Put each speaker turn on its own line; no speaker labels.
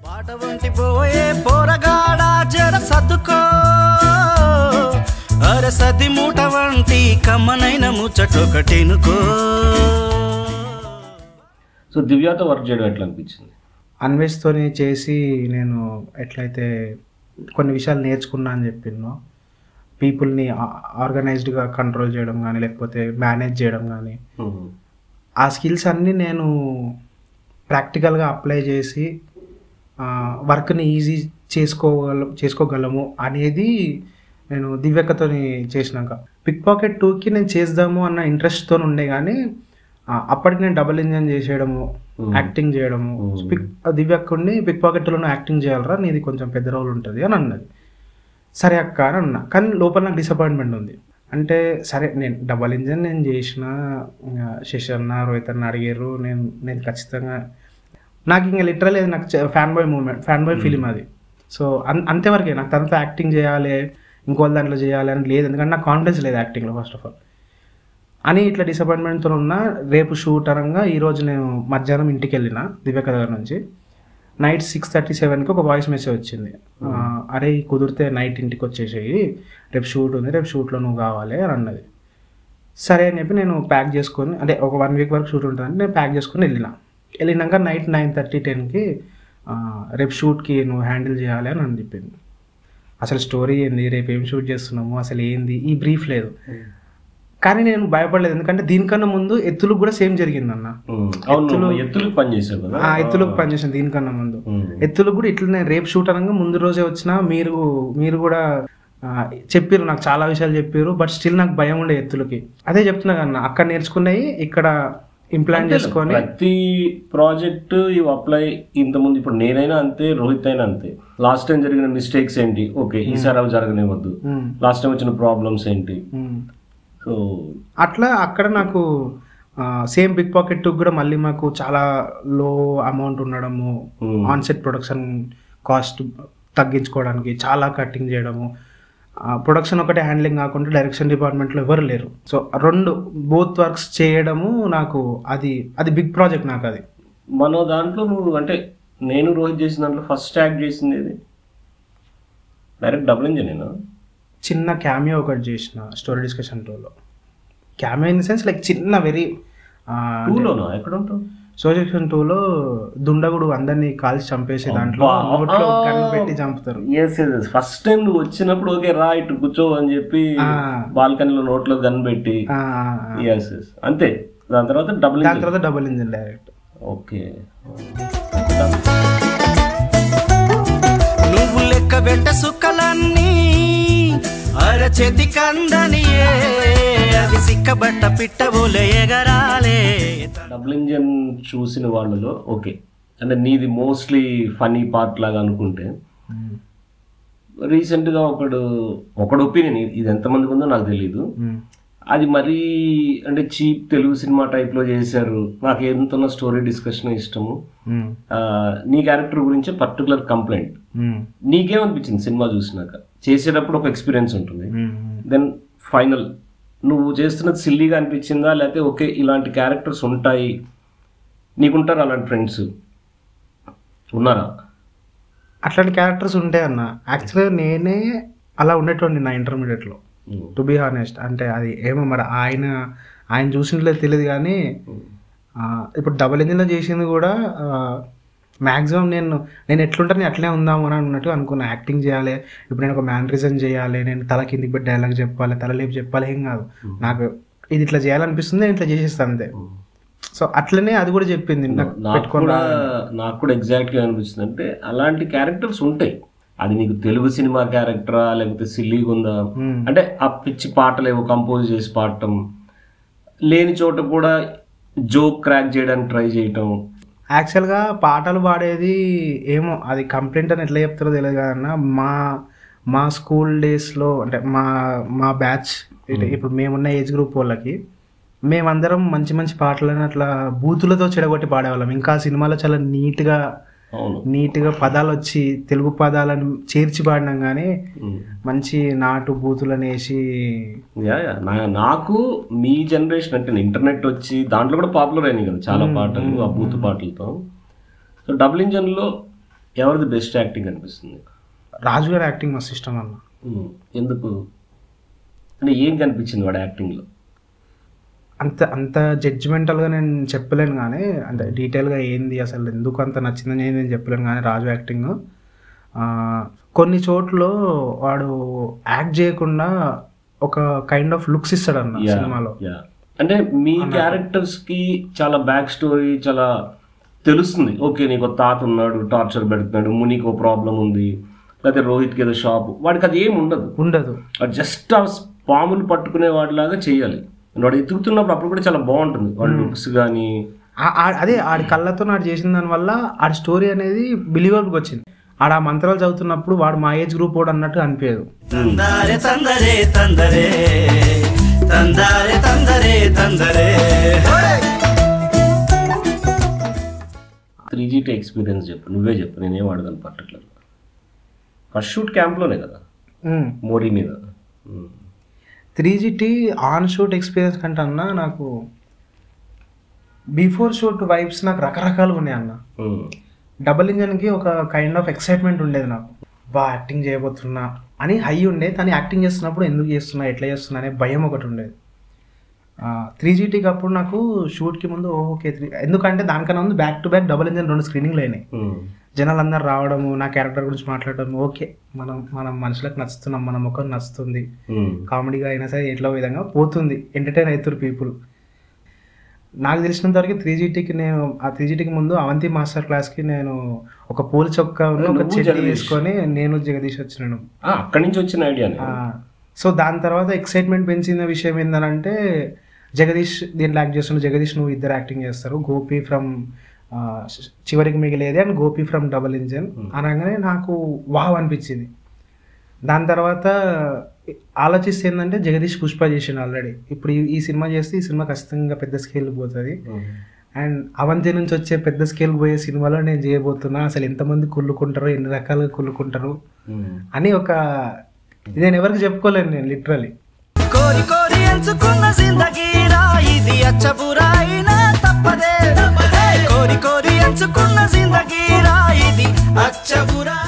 పాట వంటి పోయే పోరగాడ జర సర్దుకో. అరే సది మూట వంటి కమ్మనైన ముచ్చటొకటినుకో
సో దివ్యతో వర్క్ చేయడం ఎట్లా అనిపించింది
అన్వేష్తోని చేసి నేను ఎట్లయితే కొన్ని విషయాలు నేర్చుకున్నా అని చెప్పినో పీపుల్ని ఆర్గనైజ్డ్గా కంట్రోల్ చేయడం కానీ లేకపోతే మేనేజ్ చేయడం కానీ ఆ స్కిల్స్ అన్నీ నేను ప్రాక్టికల్గా అప్లై చేసి వర్క్ని ఈజీ చేసుకోగల చేసుకోగలము అనేది నేను దివ్యకతోని చేసినాక. పిక్ పాకెట్ టూకి నేను చేద్దాము అన్న ఇంట్రెస్ట్తో ఉండే కానీ అప్పటికి నేను డబుల్ ఇంజన్ చేసేయడము. యాక్టింగ్ చేయడము. పిక్ దివ్యక్కడిని పిక్ పాకెట్లోనూ యాక్టింగ్ చేయాలరా నీది కొంచెం పెద్ద రోల్ ఉంటుంది అని అన్నది. సరే అక్క అని అన్నా. కానీ లోపల నాకు డిసప్పాయింట్మెంట్ ఉంది. అంటే సరే నేను డబల్ ఇంజన్ నేను చేసిన శశి అన్న రోహిత్ అన్న అడిగారు నేను నేను ఖచ్చితంగా నాకు ఇంకా లిటరల్ నాకు fan boy moment fan boy film అది. సో అంతేవరకే నాకు తనతో యాక్టింగ్ చేయాలి ఇంకో దాంట్లో చేయాలి అని లేదు. ఎందుకంటే నాకు కాన్ఫిడెన్స్ లేదు యాక్టింగ్లో ఫస్ట్ ఆఫ్ ఆల్ అని ఇట్లా డిసప్పాయింట్మెంట్తో ఉన్నా రేపు షూట్ అనగా ఈరోజు నేను మధ్యాహ్నం ఇంటికి వెళ్ళిన దివ్యక దగ్గర నుంచి. నైట్ సిక్స్ థర్టీ సెవెన్కి ఒక వాయిస్ మెసేజ్ వచ్చింది. ఆ, అరే కుదిరితే నైట్ ఇంటికి వచ్చేసేయి. రేపు షూట్ ఉంది రేపు షూట్లో నువ్వు కావాలి అని అన్నది. సరే అని చెప్పి నేను ప్యాక్ చేసుకొని అంటే ఒక వన్ వీక్ వరకు షూట్ ఉంటుందని నేను ప్యాక్ చేసుకొని వెళ్ళిన. వెళ్ళినాక నైట్ నైన్ థర్టీ టెన్కి రేపు షూట్కి నువ్వు హ్యాండిల్ చేయాలి అని అని చెప్పింది. అసలు స్టోరీ ఏంది? రేపు ఏం షూట్ చేస్తున్నాము? అసలు ఏంది? ఈ బ్రీఫ్ లేదు. కానీ నేను భయపడలేదు. ఎందుకంటే దీనికన్నా ముందు ఎత్తులకు కూడా సేమ్ జరిగిందన్న.
అవును
ఎత్తులు-
ఎత్తులకు పని చేసావు కదా?
ఆ ఎత్తులకు పనిచేసాను దీనికన్నా ముందు. ఎత్తులకు కూడా ఇట్లనే రేపు షూట్ అనగా ముందు రోజే వచ్చినా మీరు మీరు కూడా చెప్పారు నాకు చాలా విషయాలు చెప్పారు బట్ స్టిల్ నాకు భయం ఉండే ఎత్తులకి. అదే చెప్తున్నా కన్నా అక్కడ నేర్చుకున్నాయి ఇక్కడ ఇంప్లాంట్ చేసుకొని
ప్రతి ప్రాజెక్ట్ ఇవి అప్లై ఇంతకుముందు ఇప్పుడు నేనైనా అంతే రోహిత్ అయినా అంతే. లాస్ట్ టైం జరిగిన మిస్టేక్స్ ఏంటి? ఓకే ఈసారి అవి జరగనివ్వద్దు. లాస్ట్ టైం వచ్చిన ప్రాబ్లమ్స్ ఏంటి. సో
అట్లా అక్కడ నాకు సేమ్ బిగ్ పాకెట్ కూడా మళ్ళీ మాకు చాలా లో అమౌంట్ ఉండడము
Hmm.
ఆన్సెట్ ప్రొడక్షన్ కాస్ట్ తగ్గించుకోవడానికి చాలా కట్టింగ్ చేయడము ప్రొడక్షన్ ఒకటే హ్యాండ్లింగ్ కాకుండా డైరెక్షన్ డిపార్ట్మెంట్లో ఎవరు లేరు. సో రెండు బోత్ వర్క్స్ చేయడము నాకు అది అది బిగ్ ప్రాజెక్ట్ నాకు అది.
మన దాంట్లో నువ్వు అంటే నేను రోహిత్ చేసిన దాంట్లో ఫస్ట్ యాక్ట్ చేసింది డైరెక్ట్ డబుల్ ఇంజన్ నేను
చిన్న క్యామియో ఒకటి చేసిన స్టోరీ డిస్కషన్ టూలో cameo in the sense like చిన్న వెరీ
టూలోనా ఎక్కడ ఉంటావు?
స్టోరీ డిస్కషన్ టూలో దుండగుడు అందరినీ కాల్చి చంపేసి దాంట్లో
అబ్బా.
నోట్లో గన్ పెట్టి చంపుతారు.
ఎస్ ఎస్ ఫస్ట్ టైం నువ్వు వచ్చినప్పుడు ఓకే రా ఇటు కూర్చో అని చెప్పి. బాల్కనీలో నోట్లో గన్ పెట్టి. ఎస్ ఎస్ అంతే. దాని తర్వాత డబుల్
దాని తర్వాత డబుల్ ఇంజిన్ డైరెక్ట్
ఓకే.
నువ్వు లెక్క వెంట సుక్కలన్నీ అరచేతి కందనియే సిక్కబట్ట ఎగరాలే.
డబుల్ ఇంజన్ చూసిన వాళ్ళలో ఓకే. అంటే నీది మోస్ట్లీ ఫనీ పార్ట్ లాగా అనుకుంటే. రీసెంట్గా ఒకడు ఒకడు ఒపీనియన్ ఇది ఎంతమందికి ఉందో నాకు తెలియదు అది మరీ అంటే చీప్ తెలుగు సినిమా టైప్లో చేశారు. నాకు ఎంత స్టోరీ డిస్కషన్ ఇష్టము. ఆ, నీ క్యారెక్టర్ గురించి పర్టికులర్ కంప్లైంట్. నీకేమనిపించింది సినిమా చూసినాక? చేసేటప్పుడు ఒక ఎక్స్పీరియన్స్ ఉంటుంది. Then final. నువ్వు చేస్తున్నది సిల్లీగా అనిపించిందా? లేకపోతే ఓకే ఇలాంటి క్యారెక్టర్స్ ఉంటాయి. నీకుంటారు అలాంటి ఫ్రెండ్స్ ఉన్నారా?
అట్లాంటి క్యారెక్టర్స్ ఉంటాయి అన్న. యాక్చువల్గా నేనే అలా ఉండేటోండి నా ఇంటర్మీడియట్లో టు బీ హానెస్ట్ అంటే అది ఏమో మరి ఆయన ఆయన చూసినట్లేదు తెలియదు కానీ ఇప్పుడు డబుల్ ఇంజిన్లో చేసింది కూడా మ్యాక్సిమం నేను నేను ఎట్లుంటాను అట్లనే ఉందాము అని అన్నట్టు అనుకున్నా. యాక్టింగ్ చేయాలి ఇప్పుడు నేను ఒక మ్యానరిజం చేయాలి నేను తల కిందికి పెట్టి డైలాగ్ చెప్పాలి తల లేపు చెప్పాలి ఏం కాదు. నాకు ఇది ఇట్లా చేయాలనిపిస్తుంది నేను ఇట్లా చేసేస్తాను అంతే. సో అట్లనే అది కూడా చెప్పింది నాకు
కూడా. నాకు కూడా ఎగ్జాక్ట్గా అనిపిస్తుంది. అంటే అలాంటి క్యారెక్టర్స్ ఉంటాయి. అది నీకు తెలుగు సినిమా క్యారెక్టరా లేకపోతే సిల్లీగా ఉందా. అంటే ఆ పిచ్చి పాటలు ఏవో కంపోజ్ చేసి పాడటం లేని చోట కూడా జోక్ క్రాక్ చేయడానికి ట్రై చేయటం
యాక్చువల్గా పాటలు పాడేది ఏమో అది కంప్లైంట్ అని ఎట్లా చెప్తారో తెలియదు కదన్న మా మా స్కూల్ డేస్లో అంటే మా మా బ్యాచ్ ఇప్పుడు మేమున్న ఏజ్ గ్రూప్ వాళ్ళకి మేమందరం మంచి మంచి పాటలను అట్లా బూతులతో చెడగొట్టి పాడేవాళ్ళం. ఇంకా సినిమాలో చాలా నీట్గా నీట్గా పదాలు వచ్చి తెలుగు పదాలను చేర్చి పాడినాం కానీ. మంచి నాటు బూతులను వేసి
యా యా. నా- నాకు మీ జనరేషన్ అంటే ఇంటర్నెట్ వచ్చి దాంట్లో కూడా పాపులర్ అయినాయి కదా చాలా పాటలు ఆ బూత్ పాటలతో. సో డబుల్ ఇంజన్లో ఎవరిది బెస్ట్ యాక్టింగ్ అనిపిస్తుంది?
రాజు గారి యాక్టింగ్ మస్తు ఇష్టం అన్న
ఎందుకు? అంటే ఏం కనిపించింది వాడు యాక్టింగ్లో?
అంత అంత జడ్జిమెంటల్గా నేను చెప్పలేను కానీ అంటే డీటెయిల్గా ఏంది అసలు ఎందుకు అంత నచ్చిందని నేను చెప్పలేను కానీ రాజు యాక్టింగ్ కొన్ని చోట్ల వాడు యాక్ట్ చేయకుండా ఒక కైండ్ ఆఫ్ లుక్స్ ఇస్తాడన్న
యా,
సినిమాలో.
అంటే మీ క్యారెక్టర్స్కి చాలా బ్యాక్ స్టోరీ చాలా తెలుస్తుంది. ఓకే నీకు తాత ఉన్నాడు టార్చర్ పెడుతున్నాడు మునికి ఒక ప్రాబ్లం ఉంది లేకపోతే రోహిత్కి ఏదో షాప్ వాడికి అది ఏమి ఉండదు.
ఉండదు.
జస్ట్ ఆ పాములు పట్టుకునే వాడిలాగా చేయాలి. వాడు ఎదుగుతున్నప్పుడు అప్పుడు కూడా చాలా బాగుంటుంది. వాడి లుక్స్ కానీ
అదే ఆడి కళ్ళతో నాడు చేసిన దాని వల్ల ఆడి స్టోరీ అనేది బిలీవబుల్కి వచ్చింది. ఆడ ఆ మంత్రాలు చదువుతున్నప్పుడు వాడు మా ఏజ్ గ్రూప్ వాడు అన్నట్టు అనిపించదు.
త్రీ జీ ఎక్స్పీరియన్స్ చెప్పు. నువ్వే చెప్పు. నేనే వాడదాను పర్టికులర్ ఫస్ట్ షూట్ క్యాంప్లోనే కదా? మోరీ మీద.
త్రీ జిటి ఆన్ షూట్ ఎక్స్పీరియన్స్ కంటే అన్న నాకు బిఫోర్ షూట్ వైబ్స్ నాకు రకరకాలుగా ఉన్నాయి అన్న. డబుల్ ఇంజన్కి ఒక కైండ్ ఆఫ్ ఎక్సైట్మెంట్ ఉండేది నాకు బా యాక్టింగ్ చేయబోతున్నా అని హై ఉండే కానీ యాక్టింగ్ చేస్తున్నప్పుడు ఎందుకు చేస్తున్నా ఎట్లా చేస్తున్నా అనే భయం ఒకటి ఉండేది త్రీ జీటీకి అప్పుడు నాకు షూట్కి ముందు ఓకే త్రీ ఎందుకంటే దానికన్నా ముందు back to back double engine రెండు స్క్రీనింగ్లు అయినాయి. జనాలు అందరు రావడము నా క్యారెక్టర్ గురించి మాట్లాడడం ఓకే. మనం మనం మనుషులకు నచ్చుతున్నాం మన ముఖం నచ్చుతుంది. కామెడీగా అయినా సరే ఎట్లా విధంగా పోతుంది. ఎంటర్టైన్ అవుతారు పీపుల్ నాకు తెలిసినంత వరకు త్రీ జీటీకి నేను ఆ త్రీ జీటీకి ముందు అవంతి మాస్టర్ క్లాస్కి నేను ఒక పూల చొక్కా ఒక చెట్టు. తీసుకొని నేను జగదీష్ వచ్చినాను.
అక్కడి నుంచి వచ్చిన ఐడియానే
సో దాని తర్వాత ఎక్సైట్మెంట్ పెంచిన విషయం ఏంటంటే జగదీష్ దీంట్లో యాక్ట్ చేస్తున్న జగదీష్ నువ్వు ఇద్దరు యాక్టింగ్ చేస్తారు. గోపి ఫ్రమ్ చివరికి మిగిలేది and Gopi from double engine. అనగానే నాకు వావ్ అనిపించింది. దాని తర్వాత ఆలోచిస్తే ఏంటంటే జగదీష్ పుష్ప చేసిండు ఆల్రెడీ. ఇప్పుడు ఈ- ఈ సినిమా చేస్తే ఈ సినిమా ఖచ్చితంగా పెద్ద స్కేల్ పోతుంది. అండ్ అవంతి నుంచి వచ్చే పెద్ద స్కేల్ పోయే సినిమాలో నేను చేయబోతున్నా. అసలు ఎంతమంది కుళ్ళుకుంటారు ఎన్ని రకాలుగా కుళ్ళుకుంటారు
ఉమ్.
అని ఒక నేను ఎవరికి చెప్పుకోలేను నేను లిటరలీ
కోరి కోరి ఎంచుకున్న జిందగీరా తప్పదే. కోరి కోరి ఎంచుకున్న జిందగీరా ఇది అచ్చబురా